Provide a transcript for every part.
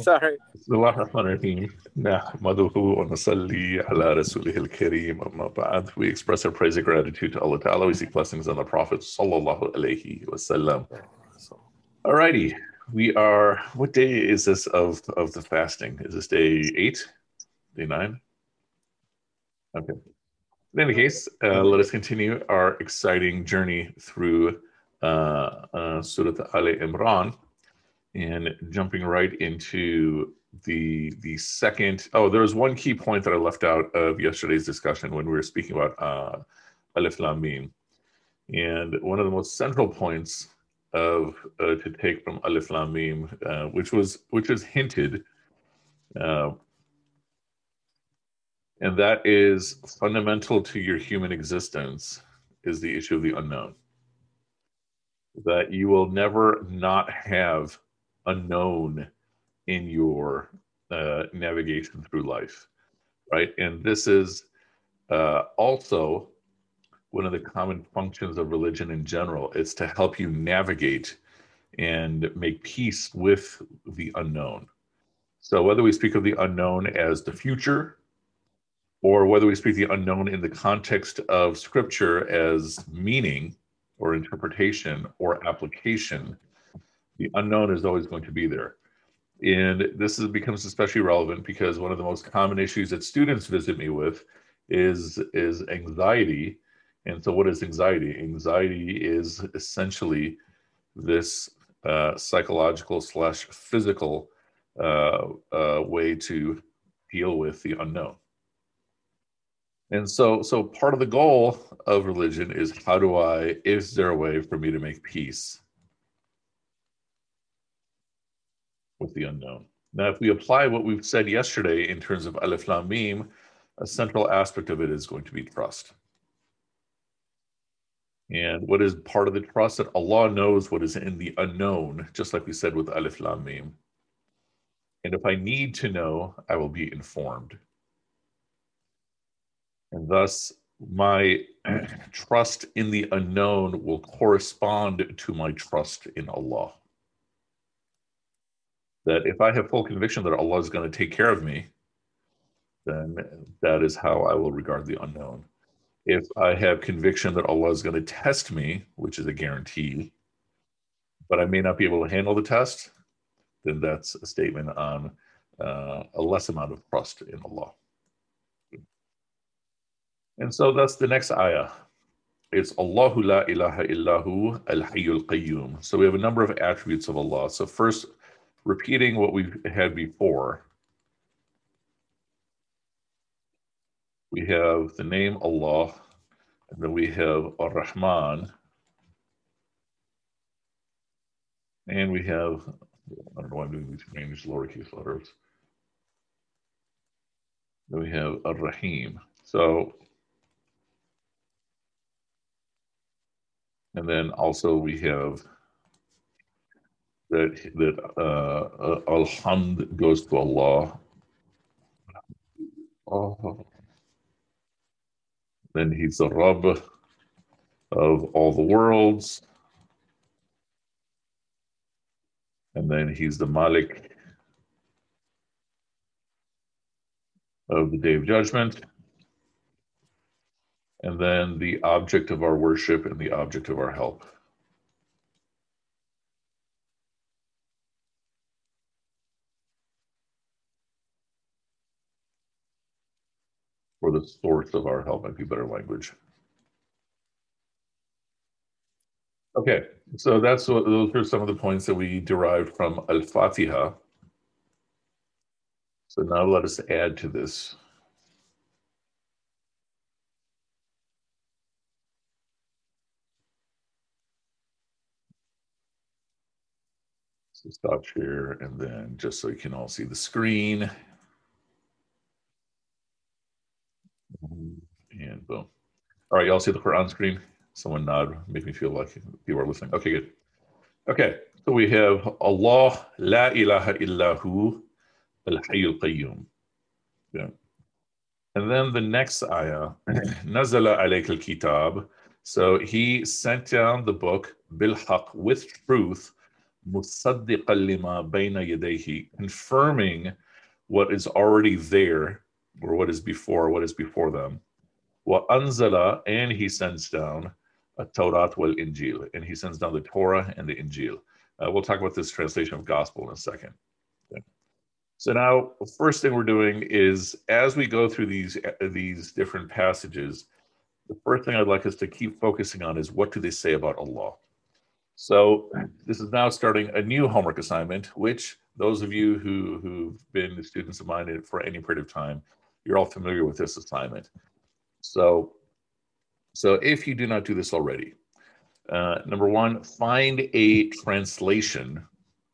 Sorry. بسم الله الرحمن الرحيم نحمده ونصلي على رسوله الكريم أما بعد we express our praise and gratitude to Allah Ta'ala we seek blessings on the Prophet sallallahu alaihi wasallam alrighty we are what day is this of of the fasting is this day eight day nine okay in any case uh, let us continue our exciting journey through uh, uh, Surah Al Imran and jumping right into the the second oh there was one key point that i left out of yesterday's discussion when we were speaking about uh alif lam mim. And one of the most central points of uh, to take from alif lam mim uh, which was which is hinted uh, and that is fundamental to your human existence is the issue of the unknown. That you will never not have unknown in your uh, navigation through life, right? And this is uh, also one of the common functions of religion in general. It's to help you navigate and make peace with the unknown. So whether we speak of the unknown as the future, or whether we speak the unknown in the context of scripture as meaning or interpretation or application, the unknown is always going to be there. And this is, becomes especially relevant because one of the most common issues that students visit me with is, is anxiety. And so, what is anxiety? Anxiety is essentially this uh, psychological slash physical uh, uh, way to deal with the unknown. And so, so part of the goal of religion is how do I? Is there a way for me to make peace with the unknown. Now, if we apply what we've said yesterday in terms of Alif Lam Mim, a central aspect of it is going to be trust. And what is part of the trust that Allah knows what is in the unknown, just like we said with Alif Lam Mim. And if I need to know, I will be informed. And thus, my trust in the unknown will correspond to my trust in Allah that if I have full conviction that Allah is going to take care of me, then that is how I will regard the unknown. If I have conviction that Allah is going to test me, which is a guarantee, but I may not be able to handle the test, then that's a statement on uh, a less amount of trust in Allah. And so that's the next ayah. It's Allahu la ilaha illahu al hayyul qayyum. So we have a number of attributes of Allah. So first, repeating what we've had before. We have the name Allah, and then we have Ar-Rahman, and we have, I don't know why I'm doing these strange lowercase letters. Then we have Ar-Rahim. So, and then also we have that that uh, uh, alhamd goes to Allah. Oh. Then he's the Rabb of all the worlds. And then he's the Malik of the Day of Judgment. And then the object of our worship and the object of our help. The source of our help might be better language. Okay, so that's what those are some of the points that we derived from Al-Fatiha. So now let us add to this. So stop share and then just so you can all see the screen. and boom. All right, y'all see the Quran screen? Someone nod, make me feel like people are listening. Okay, good. Okay, so we have Allah, La ilaha illahu, Al Hayyul Qayyum. Yeah. And then the next ayah, Nazala alayk al kitab. So he sent down the book, Bilhaq, with truth, Musaddiqa lima bayna yadehi, confirming what is already there or what is before, what is before them. وَأَنزَلَ and he sends down a Torah wal Injil, and he sends down the Torah and the Injil. Uh, we'll talk about this translation of gospel in a second. Okay. So now, first thing we're doing is as we go through these these different passages, the first thing I'd like us to keep focusing on is what do they say about Allah. So this is now starting a new homework assignment, which those of you who who've been students of mine for any period of time, you're all familiar with this assignment. So, so if you do not do this already, uh, number one, find a translation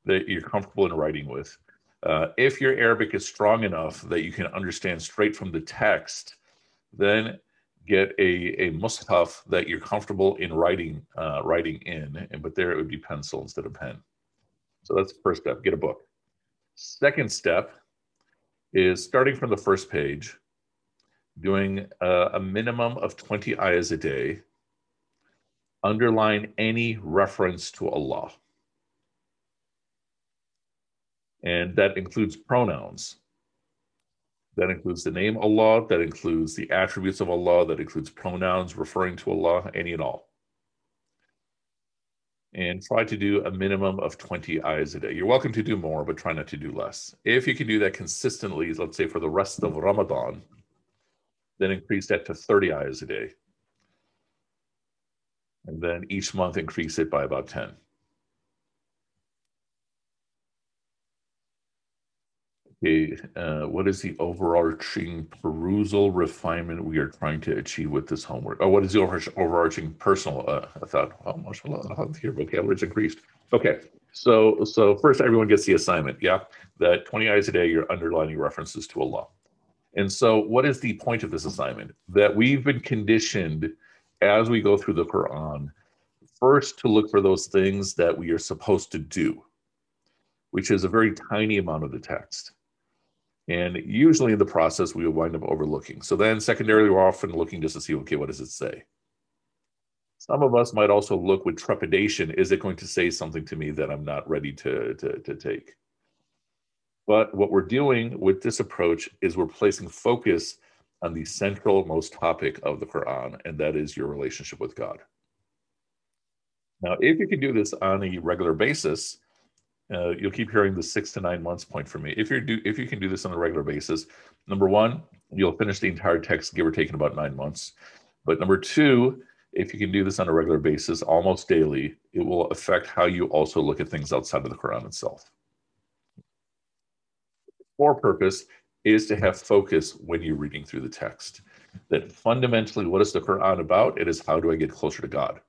that you're comfortable in writing with. Uh, if your Arabic is strong enough that you can understand straight from the text, then get a, a mushaf that you're comfortable in writing uh, writing in, and but there it would be pencil instead of pen. So that's the first step. Get a book. Second step is starting from the first page, doing a, a minimum of 20 ayahs a day underline any reference to Allah. And that includes pronouns. That includes the name Allah, that includes the attributes of Allah, that includes pronouns referring to Allah, any and all. And try to do a minimum of 20 ayahs a day. You're welcome to do more, but try not to do less. If you can do that consistently, let's say for the rest of Ramadan, then increase that to 30 ayahs a day and then each month increase it by about 10. Okay, uh, what is the overarching perusal refinement we are trying to achieve with this homework? Oh, what is the overarching personal uh, thought? Oh, mashallah, your vocabulary's increased. Okay, so so first everyone gets the assignment, yeah? That 20 eyes a day, you're underlining references to Allah. And so what is the point of this assignment? That we've been conditioned as we go through the Quran, first to look for those things that we are supposed to do, which is a very tiny amount of the text. And usually in the process, we will wind up overlooking. So then, secondarily, we're often looking just to see, okay, what does it say? Some of us might also look with trepidation is it going to say something to me that I'm not ready to, to, to take? But what we're doing with this approach is we're placing focus on the central most topic of the Quran, and that is your relationship with God. Now, if you can do this on a regular basis, uh, you'll keep hearing the six to nine months point from me. If you do, if you can do this on a regular basis, number one, you'll finish the entire text, give or take in about nine months. But number two, if you can do this on a regular basis, almost daily, it will affect how you also look at things outside of the Quran itself. For purpose is to have focus when you're reading through the text. That fundamentally, what is the Quran about? It is how do I get closer to God?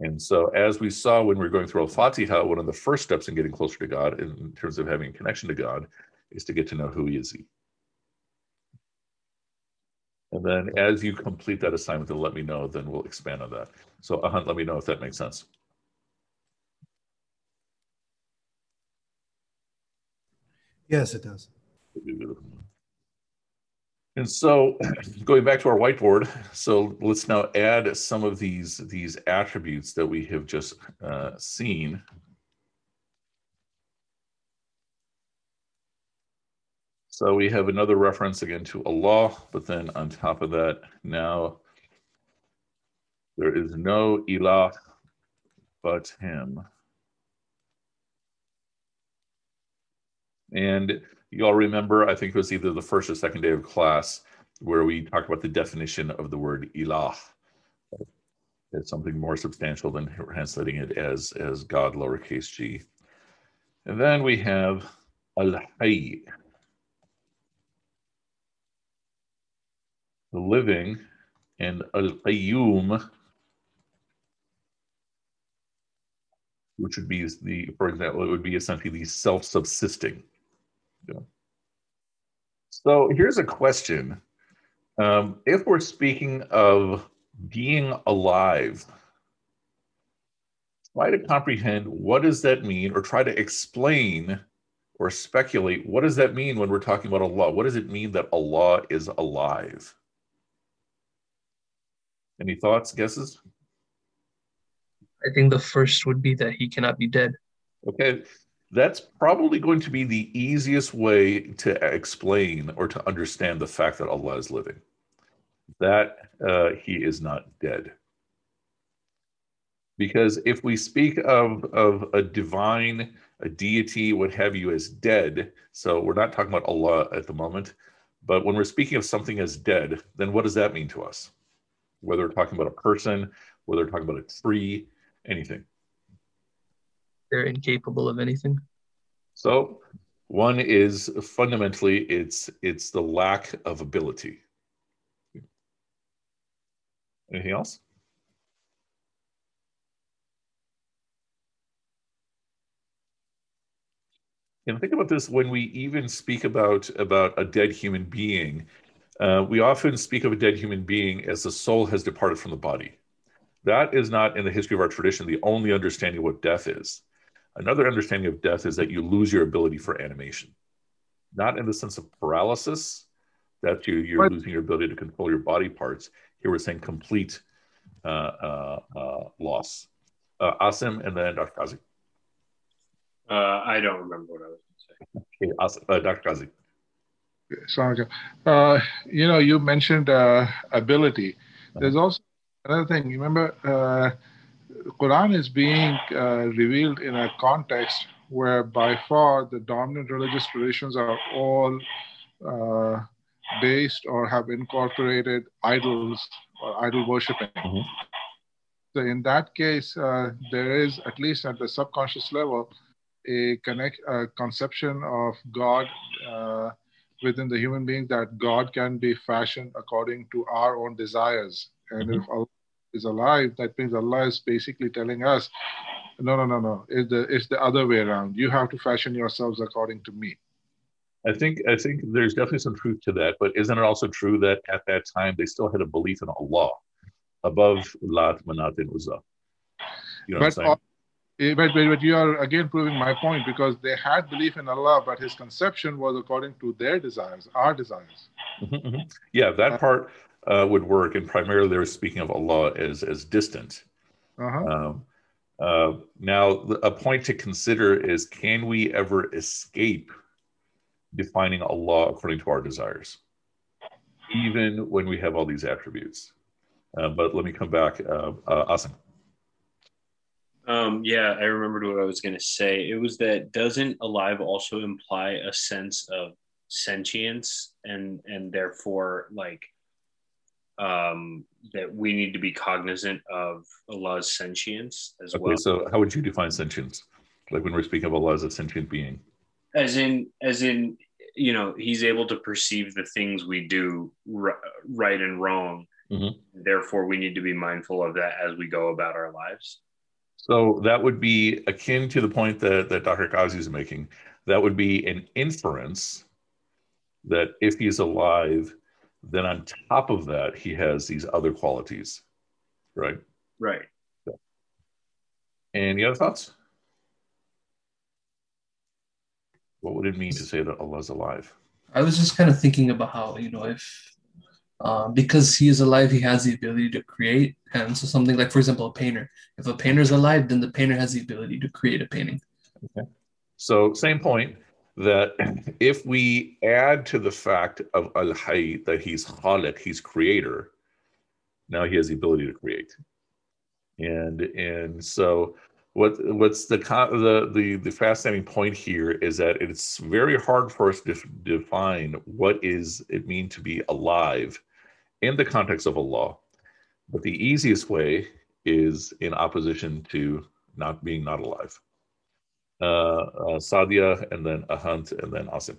And so, as we saw when we were going through Al Fatiha, one of the first steps in getting closer to God, in terms of having a connection to God, is to get to know who He is. And then, as you complete that assignment, then let me know. Then we'll expand on that. So, Ahant, let me know if that makes sense. Yes, it does. And so going back to our whiteboard, so let's now add some of these, these attributes that we have just uh, seen. So we have another reference again to Allah, but then on top of that, now there is no ilah but him. And you all remember, I think it was either the first or second day of class where we talked about the definition of the word ilah. It's something more substantial than translating it as, as God, lowercase g. And then we have al-hayy, the living, and al-qayyum, which would be the, for example, it would be essentially the self-subsisting. So here's a question. Um, if we're speaking of being alive, try to comprehend what does that mean or try to explain or speculate what does that mean when we're talking about Allah? What does it mean that Allah is alive? Any thoughts, guesses? I think the first would be that he cannot be dead. Okay, that's probably going to be the easiest way to explain or to understand the fact that Allah is living. That uh, He is not dead. Because if we speak of, of a divine, a deity, what have you, as dead, so we're not talking about Allah at the moment, but when we're speaking of something as dead, then what does that mean to us? Whether we're talking about a person, whether we're talking about a tree, anything. They're incapable of anything. So one is fundamentally it's it's the lack of ability. Anything else? And think about this when we even speak about about a dead human being, uh, we often speak of a dead human being as the soul has departed from the body. That is not in the history of our tradition the only understanding of what death is. Another understanding of death is that you lose your ability for animation, not in the sense of paralysis, that you, you're losing your ability to control your body parts. Here we're saying complete uh, uh, uh loss. Uh, Asim and then Dr. Kazi. Uh, I don't remember what I was going to say. Okay, Asim, uh, Dr. Kazi. Uh, you know, you mentioned ability. There's also another thing. You remember Quran is being uh, revealed in a context where by far the dominant religious traditions are all uh, based or have incorporated idols or idol worshiping. Mm-hmm. So in that case, uh, there is at least at the subconscious level a connect a conception of God uh, within the human being that God can be fashioned according to our own desires, and mm-hmm. if Allah is alive, that means Allah is basically telling us, no, no, no, no. It's the it's the other way around. You have to fashion yourselves according to me. I think I think there's definitely some truth to that, but isn't it also true that at that time they still had a belief in Allah above Lat, Manat, and Uzza? You know but, what I'm saying? But, but, but you are again proving my point because they had belief in Allah, but his conception was according to their desires, our desires. Mm-hmm, mm-hmm. Yeah, that part uh, would work, and primarily they were speaking of Allah as as distant. Uh-huh. Um, uh, now, a point to consider is: Can we ever escape defining Allah according to our desires, even when we have all these attributes? Uh, but let me come back, uh, uh, Asim. Um, yeah, I remembered what I was going to say. It was that doesn't alive also imply a sense of sentience and and therefore like um, that we need to be cognizant of Allah's sentience as okay, well. So, how would you define sentience? Like when we're speaking of Allah as a sentient being, as in, as in, you know, He's able to perceive the things we do r- right and wrong. Mm-hmm. Therefore, we need to be mindful of that as we go about our lives. So that would be akin to the point that, that Dr. Kazi is making. That would be an inference that if he's alive, then on top of that, he has these other qualities, right? Right. Yeah. Any other thoughts? What would it mean to say that Allah is alive? I was just kind of thinking about how, you know, if uh, because he is alive, he has the ability to create. And so, something like, for example, a painter. If a painter is alive, then the painter has the ability to create a painting. Okay. So, same point that if we add to the fact of Al Hayy that he's Khaliq, he's creator, now he has the ability to create. And and so what what's the the the, the fascinating point here is that it's very hard for us to define what is it mean to be alive in the context of Allah. But the easiest way is in opposition to not being not alive Sadia, and then Ahant, and then Asim.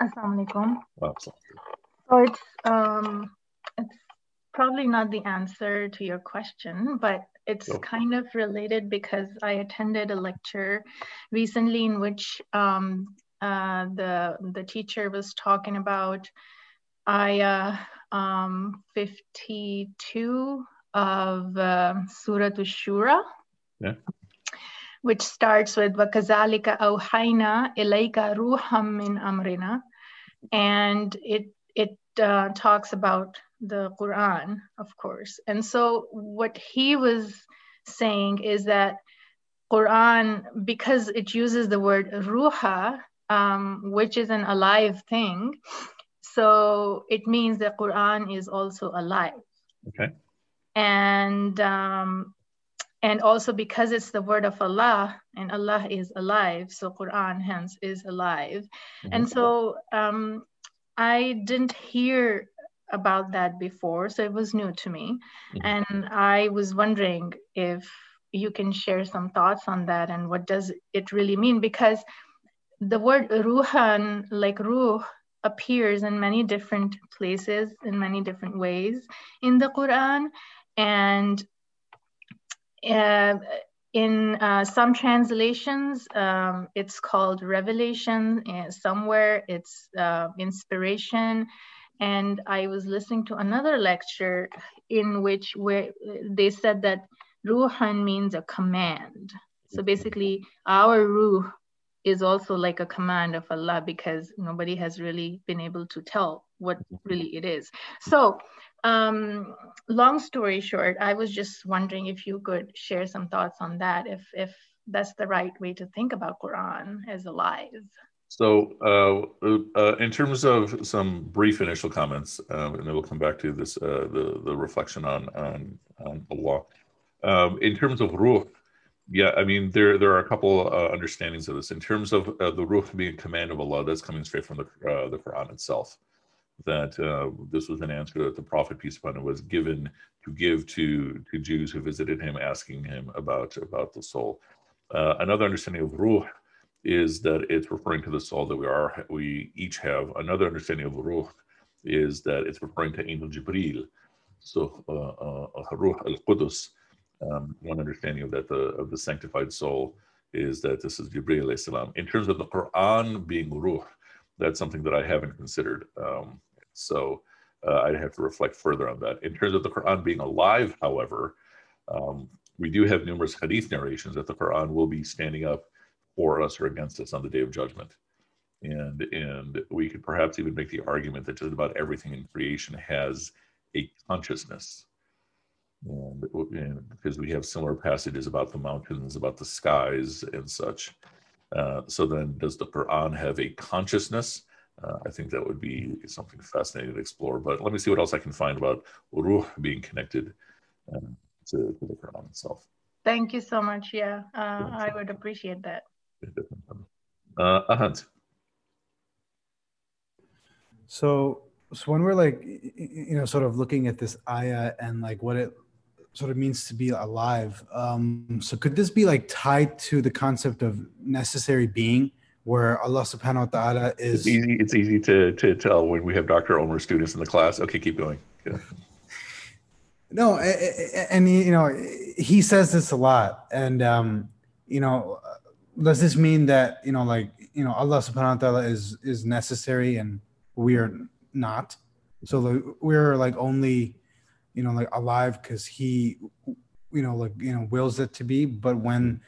Assalamu alaikum. So it's um, it's probably not the answer to your question, but it's okay. kind of related because I attended a lecture recently in which um, uh, the the teacher was talking about ayah um, 52 of uh, Surah Shura, yeah. which starts with وَكَذَلِكَ أَوْحَيْنَا إِلَيْكَ رُوحًا مِّنْ أَمْرِنَا and it it uh, talks about the Quran, of course. And so what he was saying is that Quran, because it uses the word ruha, um, which is an alive thing, so it means that Quran is also alive. Okay. And um, and also because it's the word of Allah and Allah is alive, so Quran hence is alive. Mm-hmm. And so um, I didn't hear about that before, so it was new to me. Mm-hmm. And I was wondering if you can share some thoughts on that and what does it really mean? Because the word ruhan, like ruh, appears in many different places in many different ways in the Quran. And uh, in uh, some translations, um, it's called revelation. And somewhere it's uh, inspiration. And I was listening to another lecture in which where they said that ruhan means a command. So basically, our ruh is also like a command of Allah because nobody has really been able to tell what really it is. So um, long story short, I was just wondering if you could share some thoughts on that, if if that's the right way to think about Quran as alive. So, uh, uh, in terms of some brief initial comments, um, and then we'll come back to this uh, the the reflection on on, on Allah. Um, in terms of ruh, yeah, I mean there there are a couple uh, understandings of this. In terms of uh, the ruh being command of Allah, that's coming straight from the uh, the Quran itself that uh, this was an answer that the prophet peace upon him was given to give to to Jews who visited him, asking him about about the soul. Uh, another understanding of ruh is that it's referring to the soul that we are we each have. Another understanding of ruh is that it's referring to angel Jibril. So uh, uh ruh al Qudus. Um, one understanding of that the of the sanctified soul is that this is Jibril salam. In terms of the Quran being ruh, that's something that I haven't considered. Um, so uh, I'd have to reflect further on that. In terms of the Quran being alive, however, um, we do have numerous hadith narrations that the Quran will be standing up for us or against us on the day of judgment. And, and we could perhaps even make the argument that just about everything in creation has a consciousness. And, and because we have similar passages about the mountains, about the skies, and such. Uh, so then, does the Quran have a consciousness? Uh, I think that would be something fascinating to explore. But let me see what else I can find about ruh being connected uh, to, to, the Quran itself. Thank you so much. Yeah, uh, I would appreciate that. Uh, Ahant. So, so when we're like, you know, sort of looking at this ayah and like what it sort of means to be alive. Um, so could this be like tied to the concept of necessary being, where Allah Subhanahu wa Taala is? It's easy. It's easy to to tell when we have Dr. Omer students in the class. Okay, keep going. Yeah. No, and you know he says this a lot, and um, you know, does this mean that you know, like you know, Allah Subhanahu wa Taala is is necessary and we are not? So we're like only you know like alive because he you know like you know wills it to be but when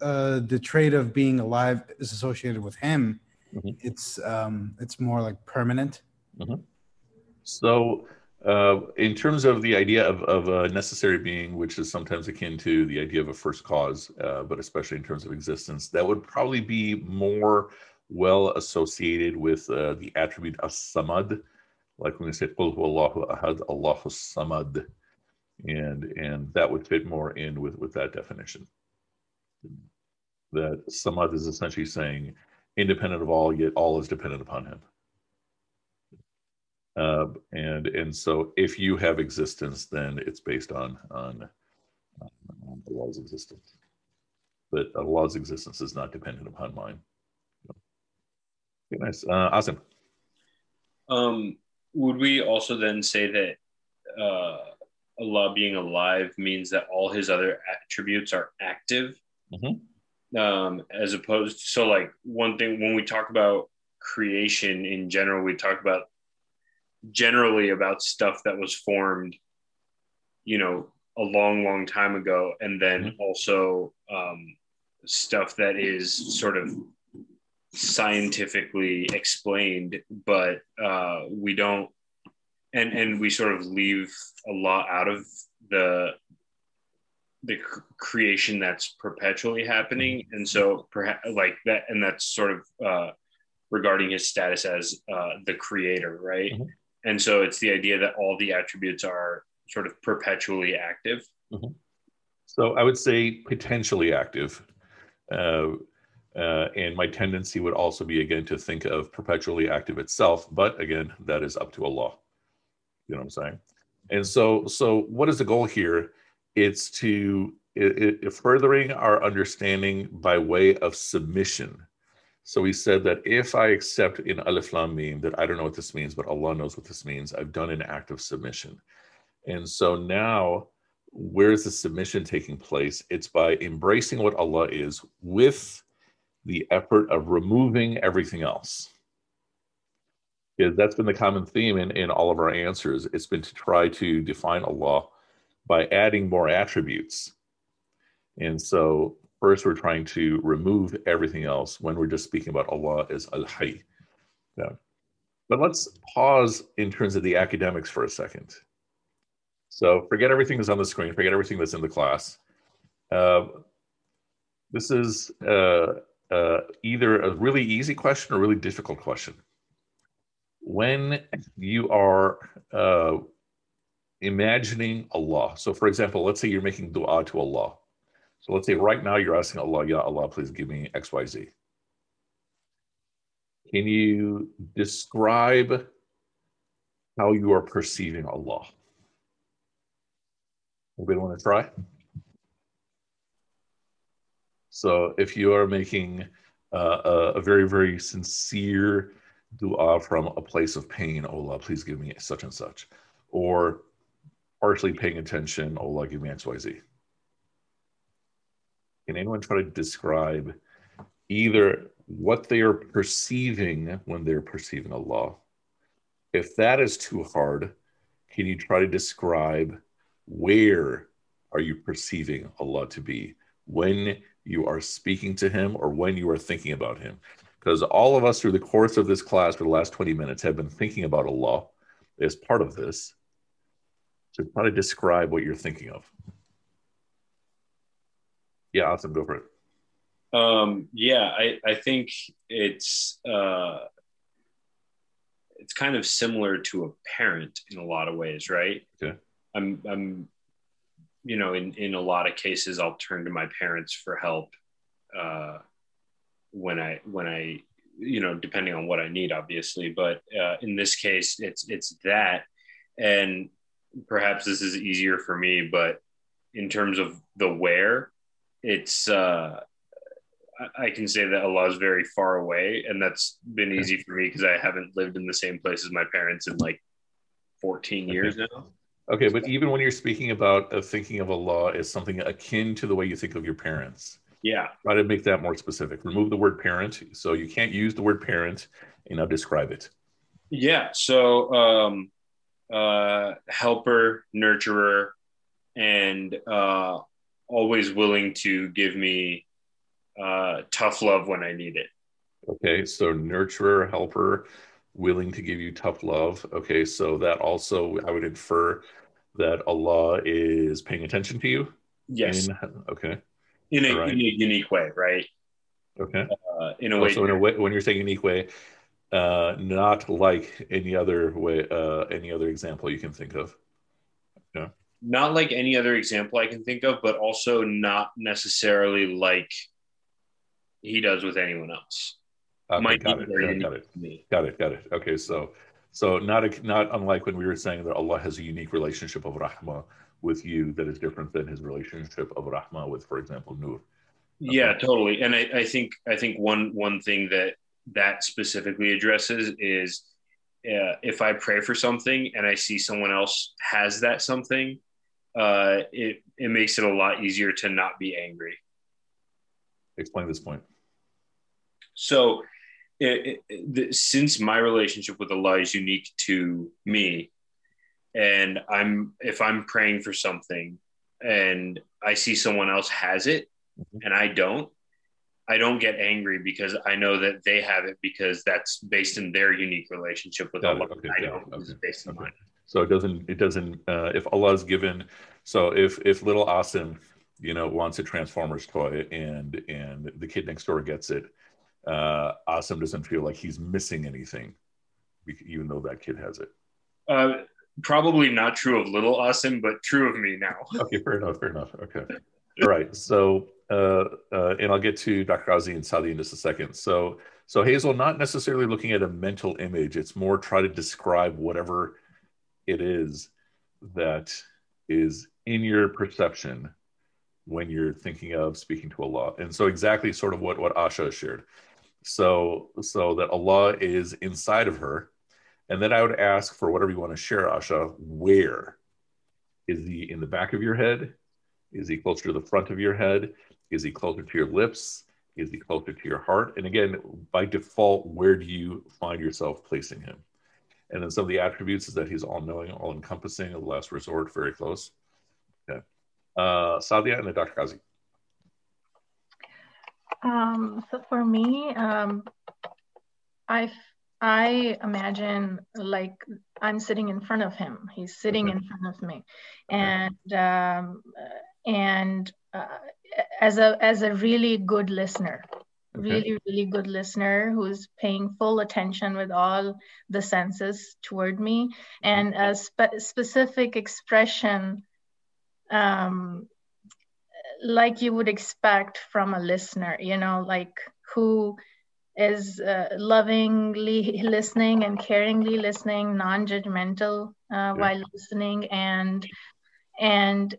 uh, the trait of being alive is associated with him mm-hmm. it's um it's more like permanent mm-hmm. so uh, in terms of the idea of, of a necessary being, which is sometimes akin to the idea of a first cause, uh, but especially in terms of existence, that would probably be more well associated with uh, the attribute of samad, like when we say Qul Allahu Ahad, Allahu Samad, and and that would fit more in with with that definition. That Samad is essentially saying independent of all, yet all is dependent upon him. Uh, and and so if you have existence, then it's based on on, on Allah's existence. But Allah's existence is not dependent upon mine. Okay, nice, uh, awesome. Um, would we also then say that uh, Allah being alive means that all his other attributes are active? Mm-hmm. Um, as opposed to, so like one thing when we talk about creation in general, we talk about generally about stuff that was formed, you know, a long, long time ago, and then mm-hmm. also um, stuff that is sort of scientifically explained, but uh, we don't, and and we sort of leave a lot out of the the creation that's perpetually happening, and so perhaps like that, and that's sort of uh, regarding his status as uh, the creator, right? Mm-hmm. And so it's the idea that all the attributes are sort of perpetually active. Mm-hmm. So I would say potentially active. Uh, uh, and my tendency would also be again to think of perpetually active itself, but again, that is up to Allah. You know what I'm saying? And so, so what is the goal here? It's to it, it, furthering our understanding by way of submission. So we said that if I accept in Alif Lam Mim that I don't know what this means, but Allah knows what this means, I've done an act of submission. And so now, where is the submission taking place? It's by embracing what Allah is with the effort of removing everything else. Because that's been the common theme in, in all of our answers. It's been to try to define Allah by adding more attributes. And so, first, we're trying to remove everything else when we're just speaking about Allah as Al Hayy. Yeah. But let's pause in terms of the academics for a second. So, forget everything that's on the screen, forget everything that's in the class. Uh, this is uh, uh, either a really easy question or really difficult question. When you are uh, imagining Allah, so for example, let's say you're making dua to Allah. So let's say right now you're asking Allah, Ya Allah, please give me X, Y, Z. Can you describe how you are perceiving Allah? Anybody want to try? So if you are making uh, a, a, very, very sincere dua from a place of pain, oh Allah, please give me such and such, or partially paying attention, oh Allah, give me X, Y, Z. Can anyone try to describe either what they are perceiving when they're perceiving Allah? If that is too hard, can you try to describe where are you perceiving Allah to be when you are speaking to him or when you are thinking about him. Because all of us through the course of this class for the last 20 minutes have been thinking about Allah as part of this. To describe what you're thinking of. Yeah, awesome. Go for it. Um, yeah, I, I think it's uh, it's kind of similar to a parent in a lot of ways, right? Okay. I'm I'm you know, in, in a lot of cases, I'll turn to my parents for help uh, when I when I you know depending on what I need, obviously. But uh, in this case, it's it's that, and perhaps this is easier for me. But in terms of the where, it's uh, I can say that Allah is very far away, and that's been easy for me because I haven't lived in the same place as my parents in like 14 years now. Okay, but even when you're speaking about uh, thinking of Allah as something akin to the way you think of your parents, yeah, try to make that more specific. Remove the word parent, so you can't use the word parent, and now describe it. Yeah. So, um, uh, helper, nurturer, and uh, always willing to give me uh, tough love when I need it. Okay, so nurturer, helper, willing to give you tough love. Okay, so that also I would infer that Allah is paying attention to you. Yes. In, okay. In a, right. in a unique way, right? Okay. Uh, in a way. So in a way, when you're saying unique way, uh, not like any other way, uh, any other example you can think of. Yeah. Not like any other example I can think of, but also not necessarily like he does with anyone else. Okay, got it. Yeah, got it. Got it. Got it. Okay, so so not a, not unlike when we were saying that Allah has a unique relationship of rahma with you that is different than His relationship of rahma with, for example, Nur. Okay. Yeah, totally. And I, I think I think one one thing that that specifically addresses is uh, if I pray for something and I see someone else has that something, uh, it it makes it a lot easier to not be angry. Explain this point. So it, it, the, since my relationship with Allah is unique to me, and I'm if I'm praying for something and I see someone else has it mm-hmm. and I don't, I don't get angry because I know that they have it because that's based in their unique relationship with Allah. Okay, I don't. Okay. based okay. mine. So it doesn't. It doesn't. Uh, if Allah is given, so if if little Asim, you know, wants a Transformers toy and and the kid next door gets it, uh, Asim doesn't feel like he's missing anything, even though that kid has it. Uh, probably not true of little Asim, but true of me now. okay, fair enough. Fair enough. Okay. All right. So, uh, uh, and I'll get to Dr. Ghazi and Sadia in just a second. So, so Hazel, not necessarily looking at a mental image. It's more try to describe whatever it is that is in your perception when you're thinking of speaking to Allah. And so exactly sort of what, what Asha shared. So, so that Allah is inside of her. And then I would ask for whatever you want to share, Asha, where? Is he in the back of your head? Is he closer to the front of your head? Is he closer to your lips? Is he closer to your heart? And again, by default, where do you find yourself placing him? And then some of the attributes is that he's all knowing, all encompassing, of last resort, very close. Okay. Uh, Sadia and then Dr. Ghazi. Um, so for me, um, I I imagine like I'm sitting in front of him. He's sitting okay. in front of me, and um, and uh, as a as a really good listener okay. really really good listener who's paying full attention with all the senses toward me and a spe- specific expression um, like you would expect from a listener you know like who is uh, lovingly listening and caringly listening non-judgmental uh, yeah. while listening and and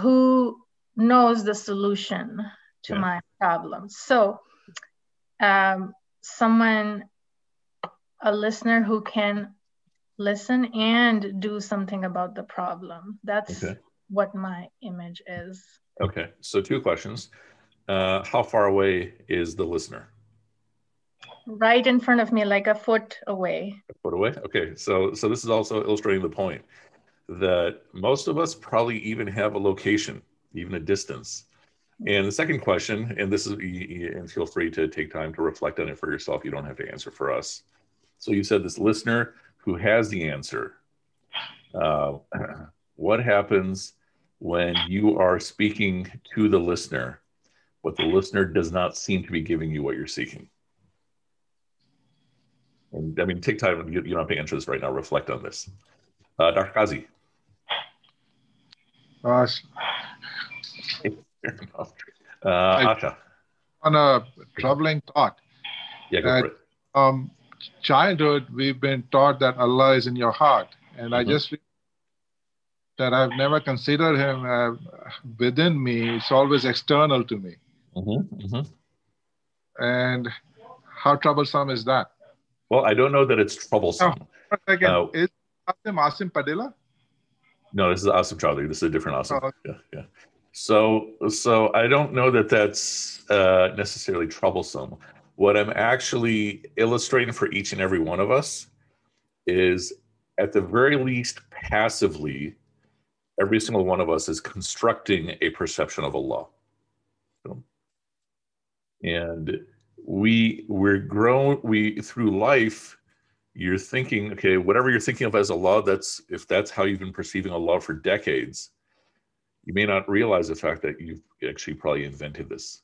who knows the solution to yeah. my problem so um, someone, a listener who can listen and do something about the problem. That's okay. what my image is. Okay, so two questions. Uh, how far away is the listener? Right in front of me, like a foot away. A foot away. Okay, so so this is also illustrating the point that most of us probably even have a location, even a distance and the second question, and this is, and feel free to take time to reflect on it for yourself. You don't have to answer for us. So you said this listener who has the answer. Uh, what happens when you are speaking to the listener, but the listener does not seem to be giving you what you're seeking? And I mean, take time. You, you don't have to answer this right now. Reflect on this. Uh, Dr. Kazi. Uh, uh, Asha. On a troubling thought. Yeah, go for it. Um, childhood, we've been taught that Allah is in your heart. And mm-hmm. I just that I've never considered him uh, within me. It's always external to me. Mm-hmm. Mm-hmm. And how troublesome is that? Well, I don't know that it's troublesome. Oh, again, uh, is Asim Asim Padilla? No, this is Asim Chaudhry. This is a different Asim. Oh, yeah, yeah. So, so I don't know that that's uh, necessarily troublesome. What I'm actually illustrating for each and every one of us is, at the very least, passively, every single one of us is constructing a perception of Allah. And we we're grown we through life you're thinking okay whatever you're thinking of as Allah, that's if that's how you've been perceiving Allah for decades you may not realize the fact that you've actually probably invented this.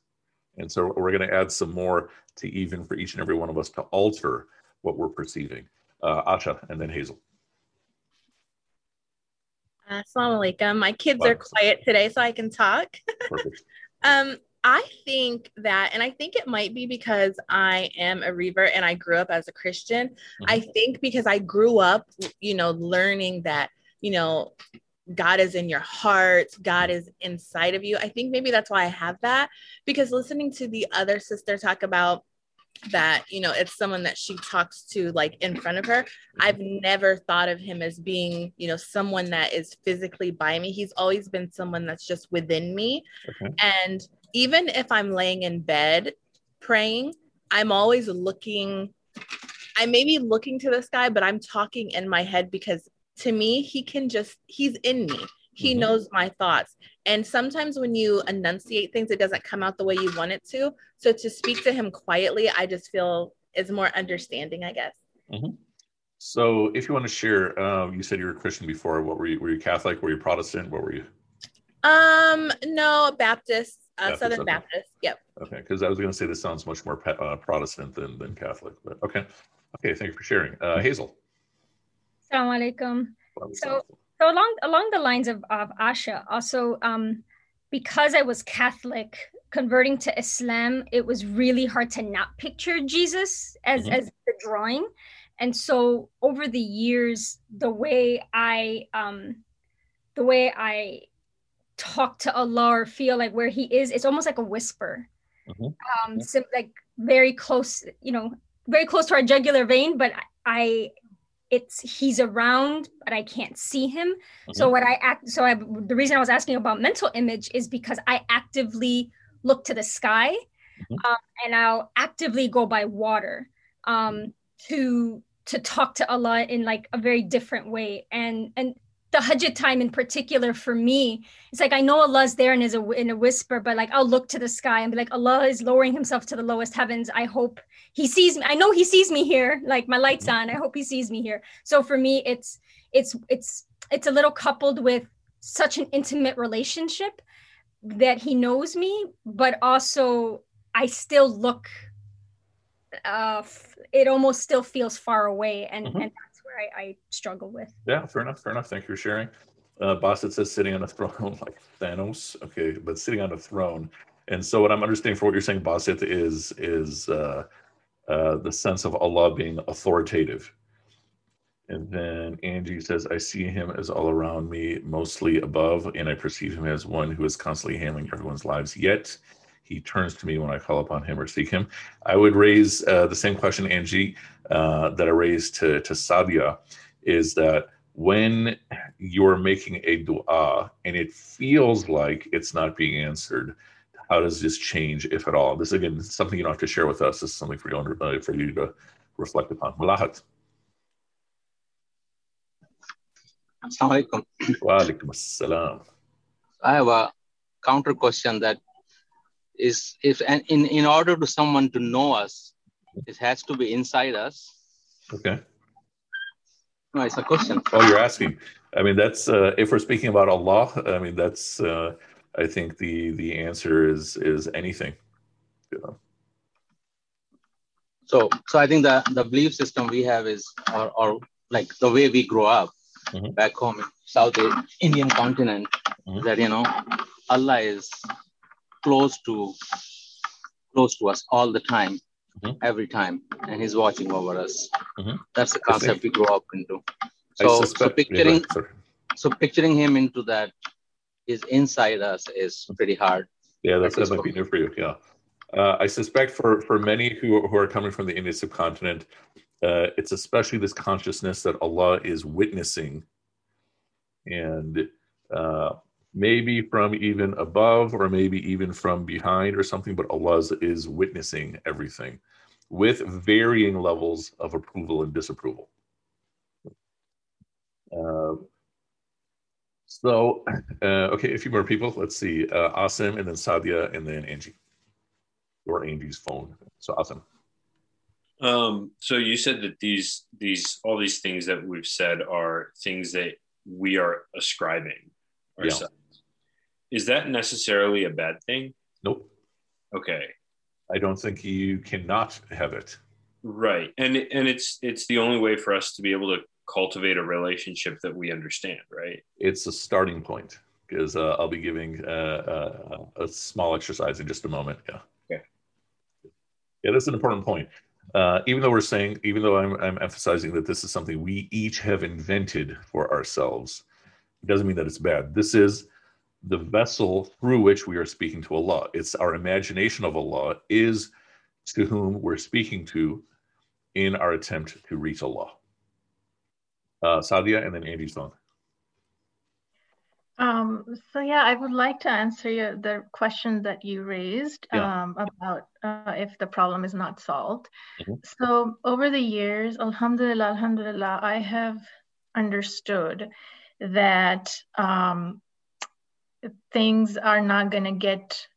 And so we're going to add some more to even for each and every one of us to alter what we're perceiving. Uh, Asha and then Hazel. Assalamu alaikum. My kids are quiet today, so I can talk. Perfect. um, I think that, and I think it might be because I am a revert and I grew up as a Christian. Mm-hmm. I think because I grew up, you know, learning that, you know, God is in your heart, God is inside of you. I think maybe that's why I have that because listening to the other sister talk about that, you know, it's someone that she talks to like in front of her. I've never thought of him as being, you know, someone that is physically by me. He's always been someone that's just within me. Okay. And even if I'm laying in bed praying, I'm always looking I may be looking to the sky, but I'm talking in my head because to me, he can just, he's in me. He mm-hmm. knows my thoughts. And sometimes when you enunciate things, it doesn't come out the way you want it to. So to speak to him quietly, I just feel is more understanding, I guess. Mm-hmm. So if you want to share, um, you said you were a Christian before. What were you? Were you Catholic? Were you Protestant? What were you? Um, no, Baptist, Baptist Southern okay. Baptist. Yep. Okay, because I was going to say this sounds much more uh, Protestant than than Catholic, but okay, okay. Thank you for sharing, uh, Hazel. Assalamu alaikum. So, so along along the lines of, of Asha, also um, because I was Catholic, converting to Islam, it was really hard to not picture Jesus as mm-hmm. as the drawing, and so over the years, the way I um, the way I talk to Allah or feel like where He is, it's almost like a whisper, mm-hmm. um, sim- like very close, you know, very close to our jugular vein, but I it's he's around but i can't see him mm-hmm. so what i act so I, the reason i was asking about mental image is because i actively look to the sky mm-hmm. um, and i'll actively go by water um, to to talk to allah in like a very different way and and the Hajj time in particular for me, it's like I know Allah's there and is a, in a whisper, but like I'll look to the sky and be like, Allah is lowering himself to the lowest heavens. I hope he sees me. I know he sees me here. Like my light's on. I hope he sees me here. So for me, it's it's it's it's a little coupled with such an intimate relationship that he knows me, but also I still look uh it almost still feels far away and, mm-hmm. and I, I struggle with. Yeah, fair enough. Fair enough. Thank you for sharing. Uh, Basit says sitting on a throne like Thanos. Okay, but sitting on a throne. And so what I'm understanding for what you're saying, Basit, is is uh, uh, the sense of Allah being authoritative. And then Angie says, I see him as all around me, mostly above, and I perceive him as one who is constantly handling everyone's lives. Yet he turns to me when I call upon him or seek him. I would raise uh, the same question, Angie, uh, that I raised to, to Sadia is that when you're making a dua and it feels like it's not being answered, how does this change, if at all? This again, is something you don't have to share with us. This is something for you, uh, for you to reflect upon. Malahat. Assalamu alaikum. Wa alaikum assalam. I have a counter question that is if and in, in order to someone to know us, it has to be inside us. Okay. No, it's a question. Oh, you're asking. I mean, that's uh, if we're speaking about Allah. I mean, that's. Uh, I think the the answer is is anything. You know. So, so I think the the belief system we have is, or, or like the way we grow up mm-hmm. back home in South Indian continent, mm-hmm. that you know, Allah is close to close to us all the time mm-hmm. every time and he's watching over us. Mm-hmm. that's the concept we grow up into. So, so picturing so picturing him into that is inside us is pretty hard. Yeah that's that might be new for you yeah. Uh, i suspect for for many who, who are coming from the indian subcontinent uh, it's especially this consciousness that allah is witnessing. And uh, maybe from even above or maybe even from behind or something, but Allah is witnessing everything with varying levels of approval and disapproval. Uh, so, uh, okay, a few more people. Let's see. Uh, Asim and then Sadia and then Angie. Or Angie's phone. So, Asim. Um, so you said that these these all these things that we've said are things that we are ascribing ourselves. Is that necessarily a bad thing? Nope. Okay. I don't think you cannot have it. Right. And and it's it's the only way for us to be able to cultivate a relationship that we understand, right? It's a starting point because uh, I'll be giving uh, uh, a small exercise in just a moment. Yeah. Okay. Yeah, that's an important point. Uh, even though we're saying, even though I'm, I'm emphasizing that this is something we each have invented for ourselves, it doesn't mean that it's bad. This is the vessel through which we are speaking to Allah. It's our imagination of Allah is to whom we're speaking to in our attempt to reach Allah. Uh, Sadia and then Angie's phone. Um, so yeah, I would like to answer you, the question that you raised yeah. um, about uh, if the problem is not solved. Mm-hmm. So over the years, Alhamdulillah, Alhamdulillah, I have understood that um, things are not going to get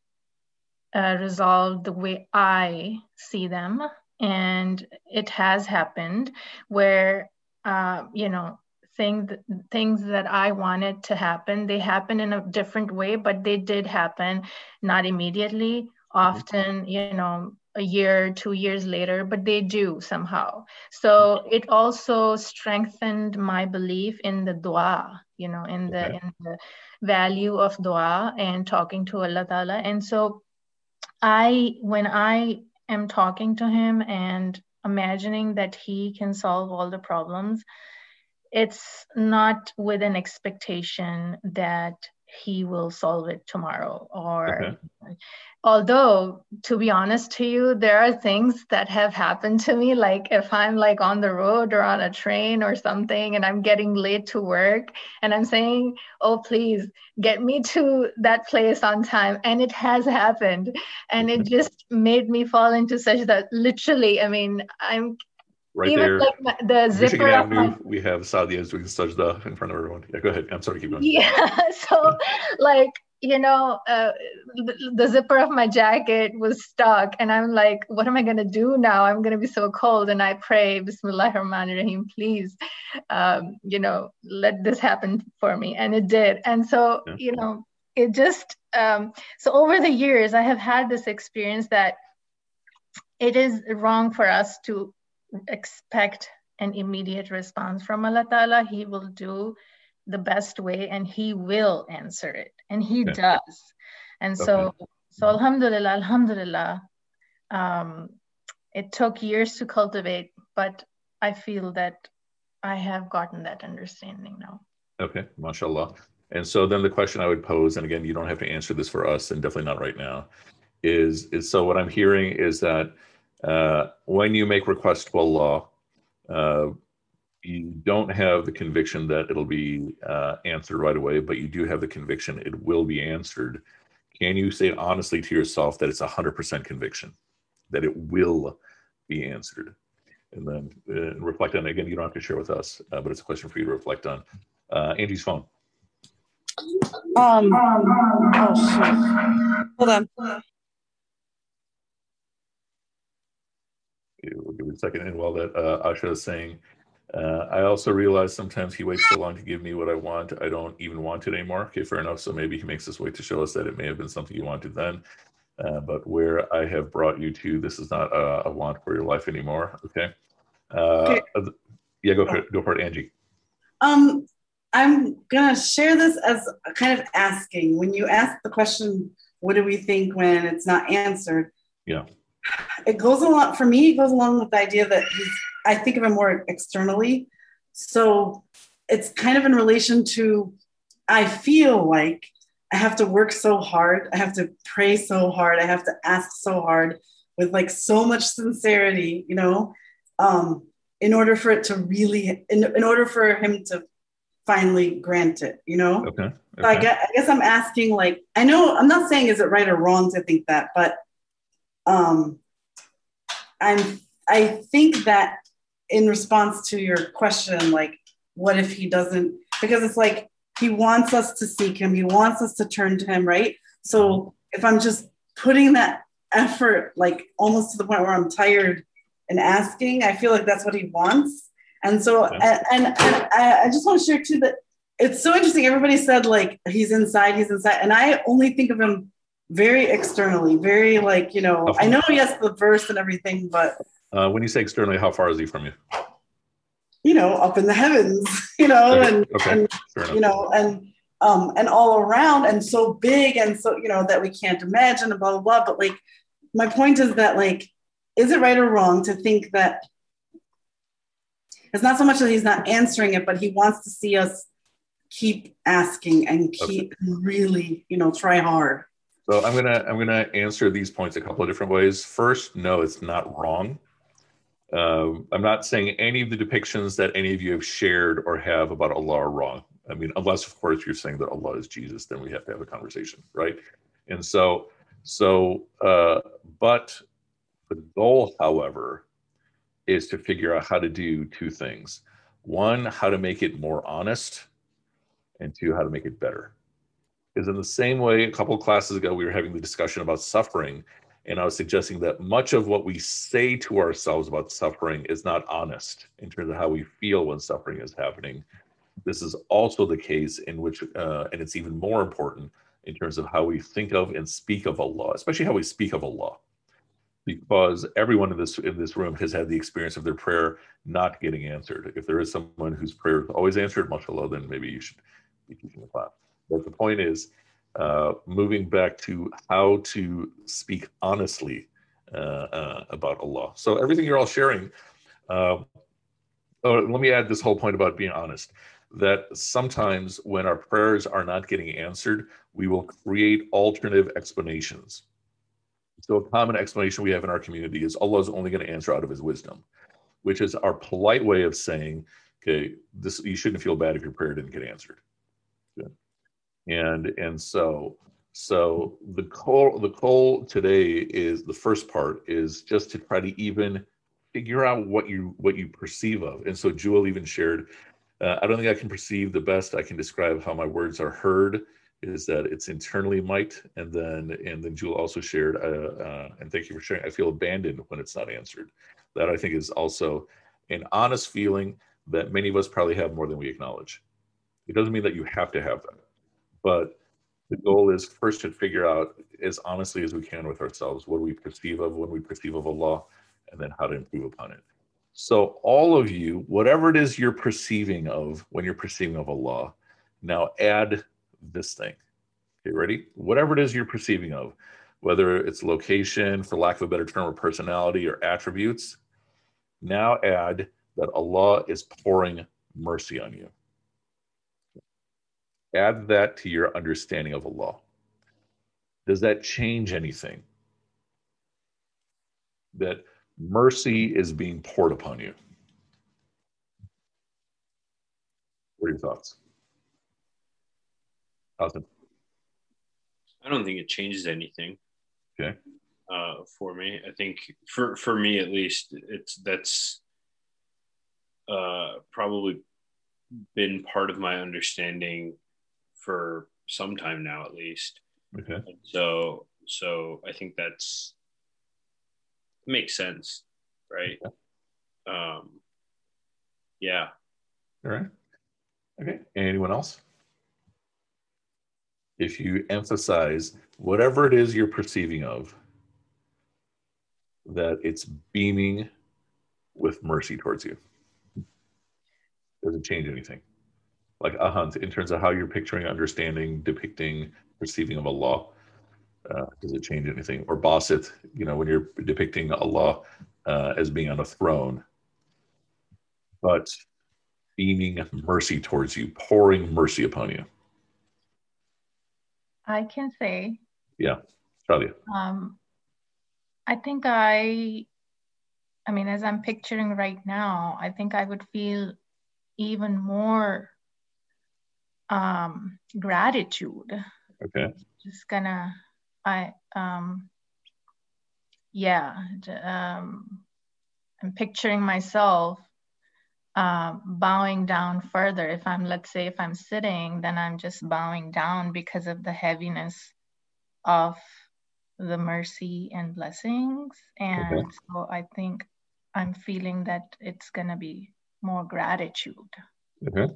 uh, resolved the way I see them. And it has happened where, uh, you know, things things that I wanted to happen, they happen in a different way, but they did happen, not immediately. Mm-hmm. Often, you know, a year, two years later, but they do somehow. So it also strengthened my belief in the dua, you know, in the okay. in the value of dua and talking to Allah Ta'ala. And so I when I am talking to him and imagining that he can solve all the problems, it's not with an expectation that he will solve it tomorrow or okay. Although to be honest to you there are things that have happened to me like if i'm like on the road or on a train or something and i'm getting late to work and i'm saying oh please get me to that place on time and it has happened. And it mm-hmm. just made me fall into such that literally i mean i'm right Even there. Like my, the zipper Avenue, my, we have Sadia doing sajda in front of everyone. Yeah, go ahead. I'm sorry, keep going. Yeah, so like you know, uh, the, the, zipper of my jacket was stuck. And I'm like, what am I going to do now? I'm going to be so cold. And I pray, Bismillah Rahman Rahim, please, um, you know, let this happen for me. And it did. And so, yeah. you know, it just, um, so over the years, I have had this experience that it is wrong for us to expect an immediate response from Allah Ta'ala. He will do the best way and he will answer it and he okay. does and so okay. so alhamdulillah alhamdulillah um, it took years to cultivate but i feel that i have gotten that understanding now okay mashallah and so then the question i would pose and again you don't have to answer this for us and definitely not right now is is so what i'm hearing is that uh, when you make requests to allah uh, you don't have the conviction that it'll be uh, answered right away, but you do have the conviction it will be answered. Can you say honestly to yourself that it's a 100% conviction that it will be answered? And then uh, reflect on it. Again, you don't have to share with us, uh, but it's a question for you to reflect on. Uh, Angie's phone. Um, oh, Hold on. We'll give it a second. And while that uh, Asha is saying, uh, I also realize sometimes he waits so long to give me what I want, I don't even want it anymore. Okay, fair enough. So maybe he makes us wait to show us that it may have been something you wanted then. Uh, but where I have brought you to, this is not a, a want for your life anymore. Okay. Uh, okay. Yeah, go for it. Go for it, Angie. Um, I'm gonna share this as kind of asking. When you ask the question, "What do we think when it's not answered?" Yeah. It goes along for me. It goes along with the idea that he's I think of him more externally. So it's kind of in relation to I feel like I have to work so hard. I have to pray so hard. I have to ask so hard with like so much sincerity, you know, um, in order for it to really, in, in order for him to finally grant it, you know? Okay. okay. So I, guess, I guess I'm asking, like, I know I'm not saying is it right or wrong to think that, but um, I'm, I think that in response to your question, like, what if he doesn't? Because it's like he wants us to seek him, he wants us to turn to him, right? So if I'm just putting that effort, like almost to the point where I'm tired and asking, I feel like that's what he wants. And so, and, and, and I just want to share too that it's so interesting. Everybody said like he's inside, he's inside, and I only think of him very externally, very like you know. I know he has the verse and everything, but uh, when you say externally, how far is he from you? You know, up in the heavens, you know, okay. and, okay. and you know, and um, and all around, and so big, and so you know that we can't imagine, and blah blah blah. But like, my point is that like, is it right or wrong to think that it's not so much that he's not answering it, but he wants to see us keep asking and keep okay. really, you know, try hard. So I'm gonna I'm gonna answer these points a couple of different ways. First, no, it's not wrong. Uh, I'm not saying any of the depictions that any of you have shared or have about Allah are wrong. I mean, unless of course you're saying that Allah is Jesus, then we have to have a conversation, right? And so, so, uh, but the goal, however, is to figure out how to do two things: one, how to make it more honest, and two, how to make it better. Is in the same way a couple of classes ago we were having the discussion about suffering and i was suggesting that much of what we say to ourselves about suffering is not honest in terms of how we feel when suffering is happening. This is also the case in which uh, and it's even more important in terms of how we think of and speak of allah especially how we speak of allah. Because everyone in this in this room has had the experience of their prayer not getting answered. If there is someone whose prayer is always answered mashallah then maybe you should be teaching the class but the point is, uh, moving back to how to speak honestly uh, uh, about Allah. So everything you're all sharing. Um, oh, let me add this whole point about being honest. That sometimes when our prayers are not getting answered, we will create alternative explanations. So a common explanation we have in our community is Allah is only going to answer out of His wisdom, which is our polite way of saying, okay, this you shouldn't feel bad if your prayer didn't get answered. And and so so the call the call today is the first part is just to try to even figure out what you what you perceive of. And so jewel even shared uh, i don't think i can perceive the best. I can describe how my words are heard is that it's internally might. And then and then jewel also shared uh, uh, and thank you for sharing i feel abandoned when it's not answered. That i think is also an honest feeling that many of us probably have more than we acknowledge. It doesn't mean that you have to have that but the goal is first to figure out as honestly as we can with ourselves what we perceive of when we perceive of Allah, and then how to improve upon it. So, all of you, whatever it is you're perceiving of when you're perceiving of Allah, now add this thing. Okay, ready? Whatever it is you're perceiving of, whether it's location, for lack of a better term, or personality or attributes, now add that Allah is pouring mercy on you add that to your understanding of Allah. Does that change anything? That mercy is being poured upon you. What are your thoughts? Awesome. I don't think it changes anything. Okay. Uh, for me, I think for for me at least, it's that's uh, probably been part of my understanding for some time now at least. Okay. And so so I think that's makes sense, right? Um yeah. All right. Okay. Anyone else? If you emphasize whatever it is you're perceiving of, that it's beaming with mercy towards you. Does it change anything? Like a hunt in terms of how you're picturing, understanding, depicting, perceiving of Allah? Uh, does it change anything? Or Basit, you know, when you're depicting Allah uh, as being on a throne, but beaming mercy towards you, pouring mercy upon you. I can say. Yeah, Talia. Um, I think I, I mean, as I'm picturing right now, I think I would feel even more um, gratitude. Okay. Just gonna, I, um, yeah, um, I'm picturing myself uh, bowing down further. If I'm, let's say, if I'm sitting, then I'm just bowing down because of the heaviness of the mercy and blessings. And okay. so I think I'm feeling that it's going to be more gratitude. Okay.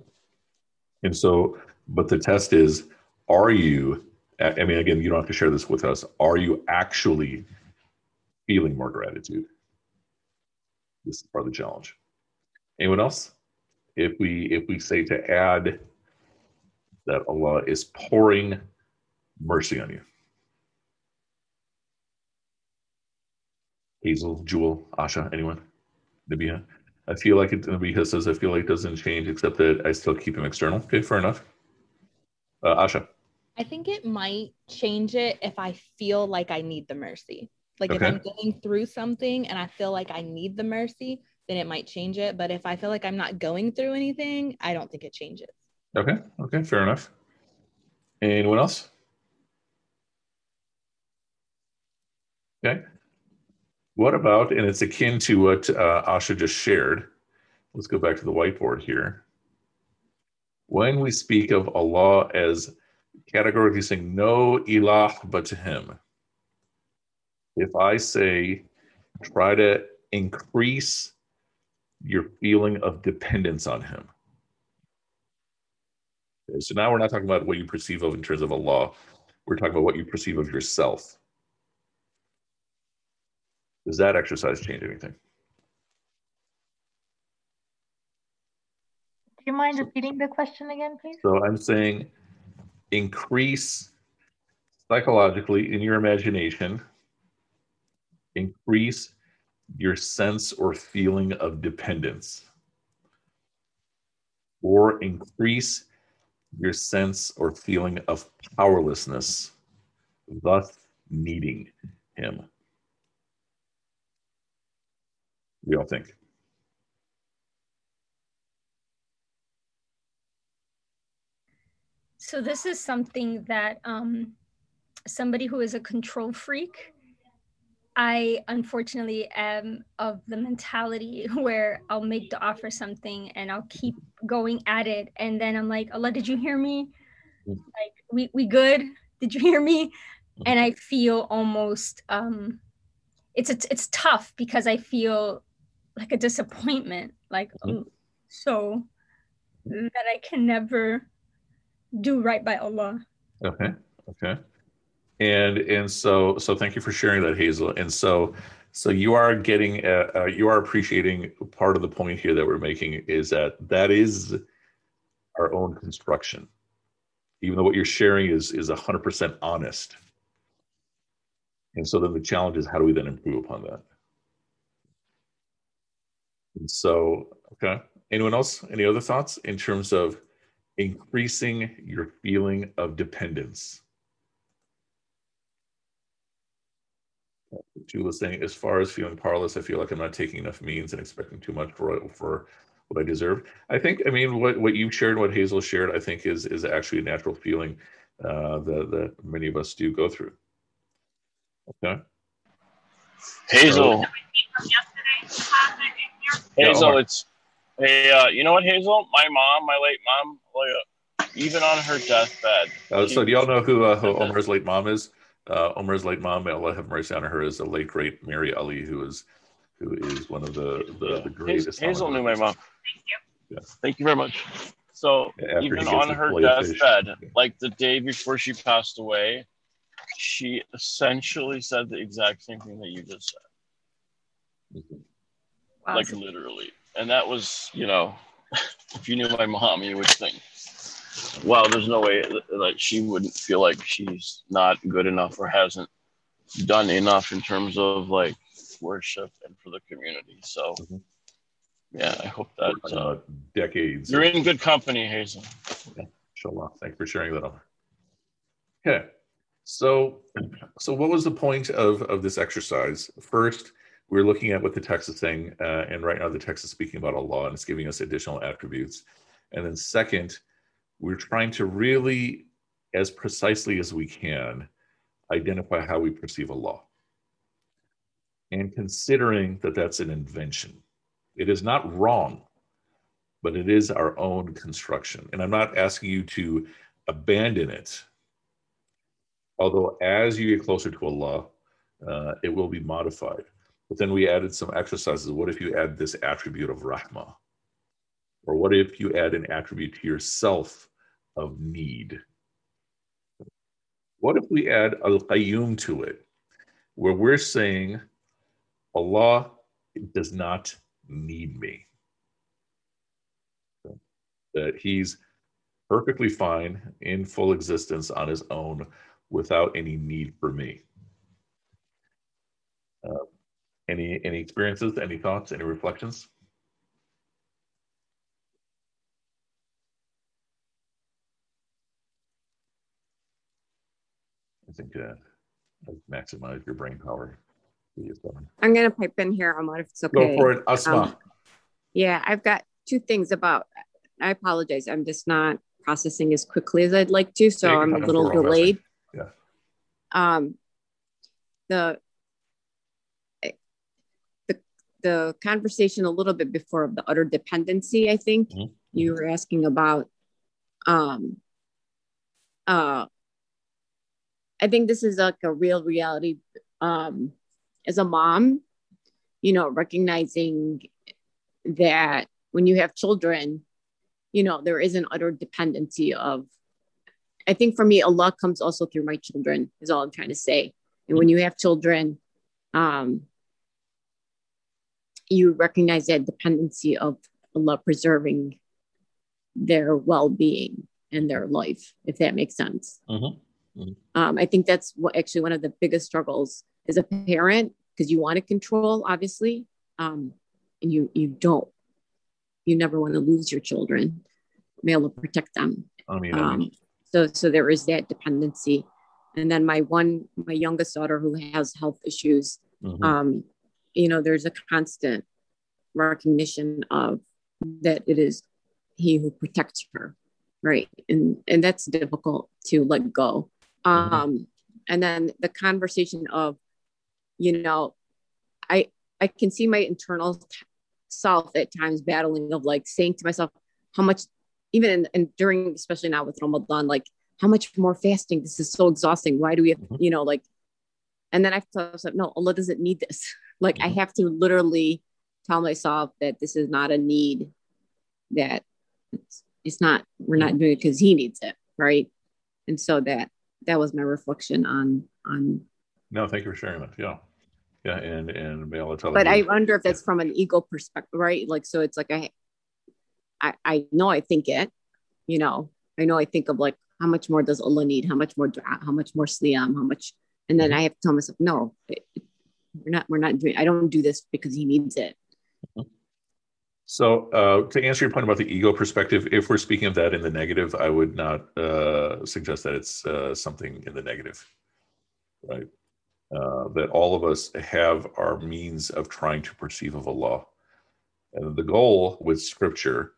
And so, but the test is are you, I mean, again, you don't have to share this with us, are you actually feeling more gratitude? This is part of the challenge. Anyone else? If we if we say to add that Allah is pouring mercy on you. Hazel, Jewel, Asha, anyone? Nabia? I feel like it, Nabiha says, I feel like it doesn't change except that I still keep him external. Okay, fair enough. Uh, Asha. I think it might change it if I feel like I need the mercy. Like okay. if I'm going through something and I feel like I need the mercy, then it might change it. But if I feel like I'm not going through anything, I don't think it changes. Okay. Okay. Fair enough. Anyone else? Okay. What about, and it's akin to what uh, Asha just shared. Let's go back to the whiteboard here. When we speak of Allah as categorically saying no ilah but to him. If I say try to increase your feeling of dependence on him. Okay, so now we're not talking about what you perceive of in terms of Allah. We're talking about what you perceive of yourself. Does that exercise change anything? Do you mind repeating the question again, please? So I'm saying increase psychologically in your imagination, increase your sense or feeling of dependence, or increase your sense or feeling of powerlessness, thus needing Him. We all think. So this is something that um, somebody who is a control freak, I unfortunately am of the mentality where I'll make dua for something and I'll keep going at it, and then I'm like, Allah, did you hear me? Like, we we good? Did you hear me? And I feel almost um, it's it's it's tough because I feel like a disappointment, like mm-hmm. so that I can never do right by Allah. Okay. Okay. And and so so thank you for sharing that, Hazel. And so so you are getting uh, uh, you are appreciating part of the point here that we're making is that that is our own construction, even though what you're sharing is is hundred percent honest. And so then the challenge is how do we then improve upon that? And so okay, anyone else? Any other thoughts in terms of increasing your feeling of dependence. Julia saying, as far as feeling powerless, I feel like I'm not taking enough means and expecting too much for for what I deserve. I think, I mean, what what you shared, what Hazel shared, I think is is actually a natural feeling uh, that that many of us do go through. Okay. Hazel. Hazel, it's Hey, uh, you know what, Hazel? My mom, my late mom, even on her deathbed. Uh, so, do y'all know who, uh, who Omar's late mom is? Uh, Omar's late mom, Allah have mercy on her, is the late great Mary Ali, who is who is one of the the, yeah. the greatest. Hazel knew my mom. Thank you. Yeah. Thank you very much. So After even on her deathbed, yeah. like the day before she passed away, she essentially said the exact same thing that you just said. Mm-hmm. Wow. Like literally and that was, you know, if you knew my mom, you would think, wow, there's no way that she wouldn't feel like she's not good enough or hasn't done enough in terms of like worship and for the community. So, mm-hmm. yeah, I hope that uh, decades. You're in good company, Hazel. Yeah, inshallah. Thanks for sharing that. Okay. So, so what was the point of, of this exercise? First, we're looking at what the text is saying, uh, and right now the text is speaking about Allah and it's giving us additional attributes. And then second, we're trying to really, as precisely as we can, identify how we perceive Allah. And considering that that's an invention, it is not wrong, but it is our own construction. And I'm not asking you to abandon it. Although, as you get closer to Allah, uh, it will be modified. But then we added some exercises. What if you add this attribute of rahma? Or what if you add an attribute to yourself of need? What if we add al qayyum to it, where we're saying Allah does not need me? That He's perfectly fine in full existence on His own without any need for me. Uh, any any experiences, any thoughts, any reflections? I think uh, maximize your brain power. I'm gonna pipe in here, Omar, if it's okay. Go for it, Asma. Um, yeah, I've got two things about. I apologize. I'm just not processing as quickly as I'd like to, so I'm a little delayed. Yeah. Um, the the conversation a little bit before of the utter dependency, I think mm-hmm. you were asking about um, uh, I think this is like a real reality. Um, as a mom, you know, recognizing that when you have children, you know, there is an utter dependency of, I think for me, Allah comes also through my children, is all I'm trying to say. And when you have children, um, you recognize that dependency of Allah preserving their well-being and their life, if that makes sense. Mm-hmm. Mm-hmm. Um, I think that's what actually one of the biggest struggles as a parent because you want to control, obviously, um, and you you don't. You never want to lose your children. Be able to protect them. I mean, um, so so there is that dependency, and then my one my youngest daughter who has health issues. Mm-hmm. Um, you know, there's a constant recognition of that it is he who protects her right? And and that's difficult to let go. Mm-hmm. um and then the conversation of you know i i can see my internal t- self at times battling of like saying to myself how much even in, and during especially now with ramadan like how much more fasting? This is so exhausting. Why do we have mm-hmm. you know like and then i thought no allah doesn't need this like mm-hmm. i have to literally tell myself that this is not a need that it's, it's not we're not doing it because he needs it right? And so that that was my reflection on on no thank you for sharing that. Yeah. Yeah and and may Allah tell but i wonder if that's from an ego perspective right? Like so it's like I, I i know i think it you know? I know i think of like how much more does allah need? How much more dua? How much more siyam? How much and then mm-hmm. i have to tell myself no it, we're not we're not doing i don't do this because he needs it so, uh, to answer your point about the ego perspective, if we're speaking of that in the negative, I would not uh, suggest that it's uh, something in the negative, right? Uh, that all of us have our means of trying to perceive of Allah. And the goal with scripture,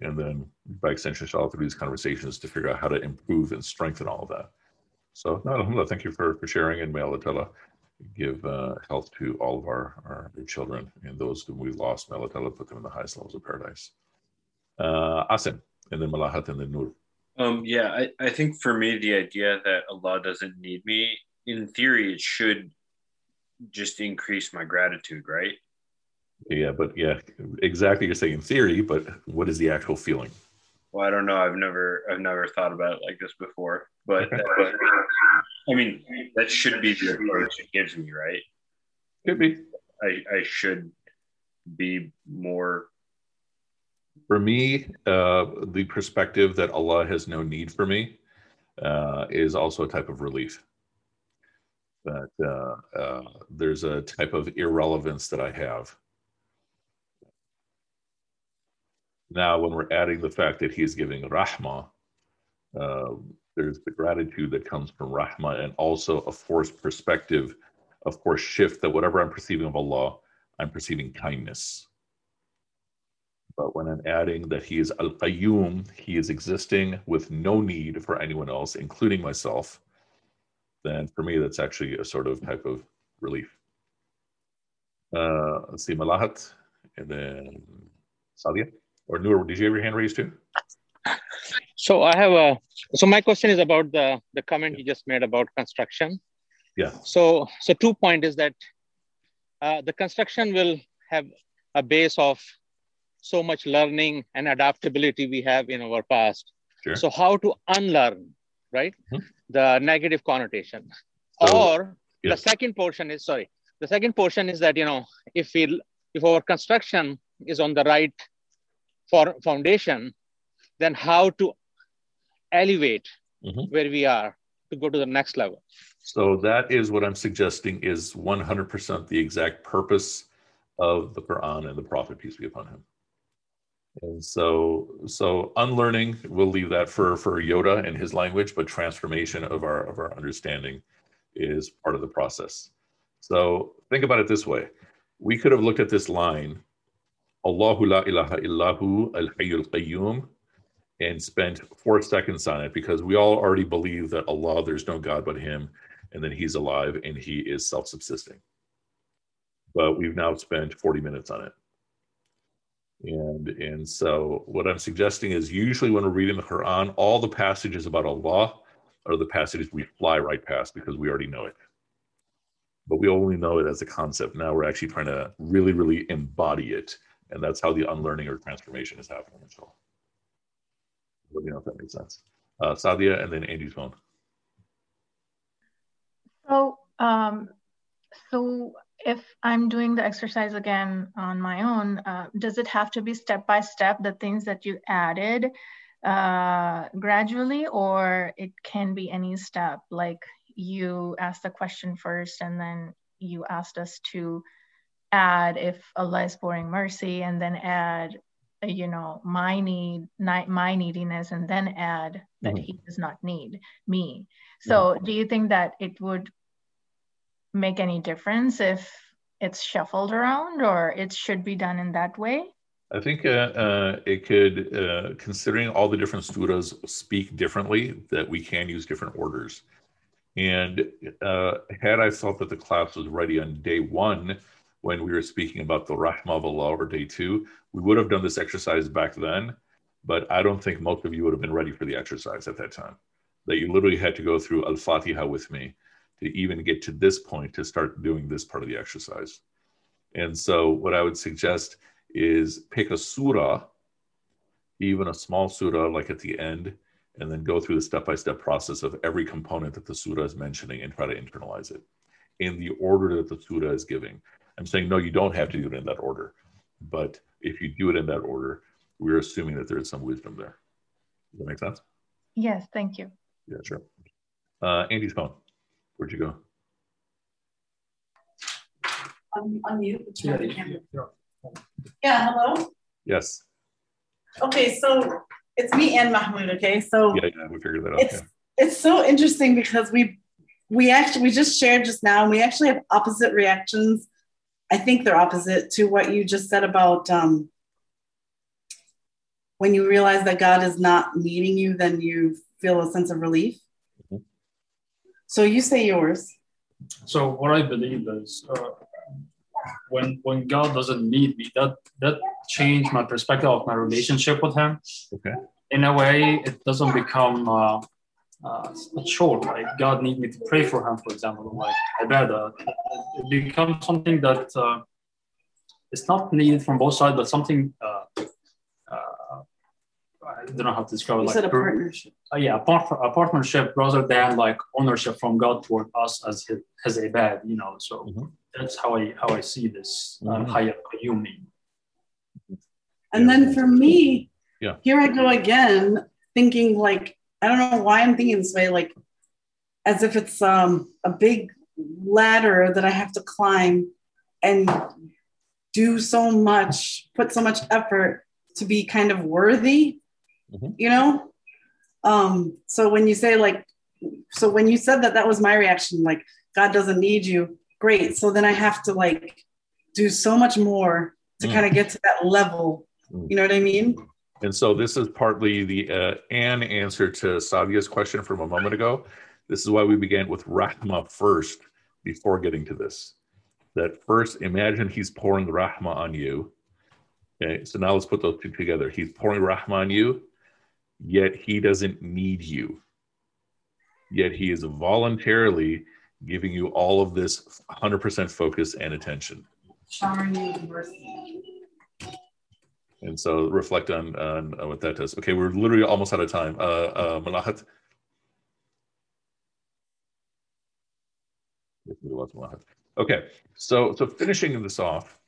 and then by extension, all through these conversations to figure out how to improve and strengthen all of that. So, no, alhamdulillah, thank you for, for sharing, and may Allah give uh, health to all of our, our children and those whom we lost. May Allah put them in the highest levels of paradise. Uh, Asim, and then Malahat, and then Nur. Um, yeah, I, I think for me, the idea that Allah doesn't need me, in theory, it should just increase my gratitude, right? Yeah, but yeah, exactly. You're saying in theory, but what is the actual feeling? Well, I don't know. I've never, I've never thought about it like this before. But I mean, that should be the approach it gives me, right? Could be. I, I should be more. For me, uh, the perspective that Allah has no need for me uh, is also a type of relief. That uh, uh there's a type of irrelevance that I have. Now, when we're adding the fact that He's giving rahmah, um, there's the gratitude that comes from rahma and also a forced perspective, of course, shift that whatever I'm perceiving of Allah, I'm perceiving kindness. But when I'm adding that He is Al Qayyum, He is existing with no need for anyone else, including myself, then for me, that's actually a sort of type of relief. Uh, let's see, Malahat, and then Sadia. Or Noor, did you have your hand raised too? So I have a so my question is about the the comment yeah. you just made about construction. Yeah. So so two point is that uh, the construction will have a base of so much learning and adaptability we have in our past. Sure. So how to unlearn, right? Mm-hmm. The negative connotation. So, or yeah. the second portion is sorry. The second portion is that you know if we if our construction is on the right for foundation, then how to elevate mm-hmm. where we are to go to the next level. So that is what I'm suggesting is 100% the exact purpose of the Quran and the Prophet, peace be upon him. And so, so unlearning, we'll leave that for for Yoda and his language, but transformation of our of our understanding is part of the process. So think about it this way: we could have looked at this line, Allahu la ilaha illahu al hayyul qayyum and spent four seconds on it because we all already believe that Allah, there's no God but Him, and that He's alive and He is self subsisting. But we've now spent 40 minutes on it. And, and so, what I'm suggesting is usually when we're reading the Quran, all the passages about Allah are the passages we fly right past because we already know it. But we only know it as a concept. Now we're actually trying to really, really embody it. And that's how the unlearning or transformation is happening. So let me know if that makes sense. Uh, Sadia and then Andy's phone. So, um, so if I'm doing the exercise again on my own, uh, does it have to be step by step, the things that you added uh, gradually, or it can be any step? Like you asked the question first, and then you asked us to add if Allah is pouring mercy, and then add, you know, my need, my neediness, and then add that mm-hmm. He does not need me. So, do you think that it would make any difference if it's shuffled around or it should be done in that way? I think uh, uh, it could, uh, considering all the different suras speak differently, that we can use different orders. And uh, had I felt that the class was ready on day one, when we were speaking about the Rahmah of Allah, or day two, we would have done this exercise back then. But I don't think most of you would have been ready for the exercise at that time. That you literally had to go through Al Fatiha with me to even get to this point to start doing this part of the exercise. And so, what I would suggest is pick a surah, even a small surah, like at the end, and then go through the step by step process of every component that the surah is mentioning and try to internalize it in the order that the surah is giving. I'm saying, no, you don't have to do it in that order. But if you do it in that order, we're assuming that there is some wisdom there. Does that make sense? Yes, thank you. Yeah, sure. Uh, Andy's phone. Where'd you go? Un- unmute. Yeah, yeah. yeah, hello? Yes. Okay, so it's me and Mahmoud, okay? So yeah, yeah, we figured that out. It's, yeah. it's so interesting because we we actually we just shared just now and we actually have opposite reactions. I think they're opposite to what you just said about um, when you realize that God is not meeting you, then you feel a sense of relief. So you say yours. So what I believe is uh, when when God doesn't need me, that that changed my perspective of my relationship with Him. Okay. In a way, it doesn't become uh, uh, a chore. Like God need me to pray for Him, for example, like ibadah. It becomes something that uh, it's not needed from both sides, but something uh, I don't know how to describe it. You like said a partnership. Uh, yeah, a, part, a partnership rather than like ownership from God toward us as his, as a bad, you know. So mm-hmm. that's how I how I see this uh, mm-hmm. And then for me, yeah, here I go again, thinking like I don't know why I'm thinking this way, like as if it's um, a big ladder that I have to climb and do so much, put so much effort to be kind of worthy mm-hmm. you know um so when you say like so when you said that that was my reaction like god doesn't need you great so then i have to like do so much more to mm. kind of get to that level mm. you know what i mean and so this is partly the uh, an answer to Sadia's question from a moment ago. This is why we began with Rahma first before getting to this. That first, imagine he's pouring Rahma on you. Okay, so now let's put those two together. He's pouring Rahma on you yet he doesn't need you. Yet he is voluntarily giving you all of this 100% focus and attention. And so reflect on, on, on, what that does. Okay, we're literally almost out of time. Uh, uh, Malahat. Okay, so so finishing this off,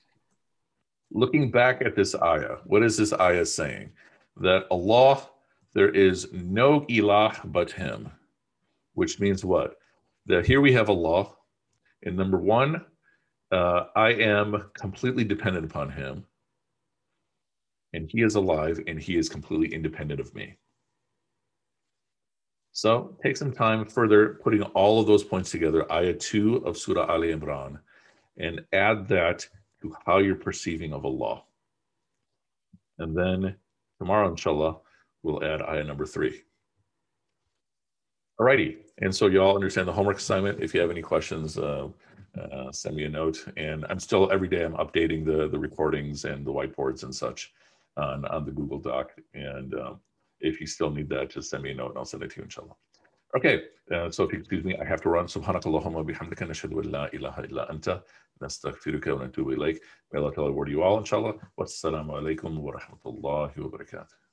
looking back at this ayah, what is this ayah saying? That Allah there is no ilah but him, which means what? That here we have Allah. And number one, uh, I am completely dependent upon him. And he is alive and he is completely independent of me. So take some time further putting all of those points together, ayah 2 of Surah Ali Imran, and add that to how you're perceiving of Allah. And then tomorrow, inshallah, we'll add ayah number three. Alrighty, and so you all understand the homework assignment. If you have any questions, uh, uh, send me a note. And I'm still every day I'm updating the the recordings and the whiteboards and such on on the Google Doc. And um, if you still need that, just send me a note and I'll send it to you, inshallah. Okay, uh, so if you excuse me, I have to run. Subhanakallahumma bihamdika nashhadu la ilaha illa anta nastaghfiruka wa natubu ilayk. May Allah tell you all, inshallah. Wassalamu alaikum wa rahmatullahi wa barakatuh.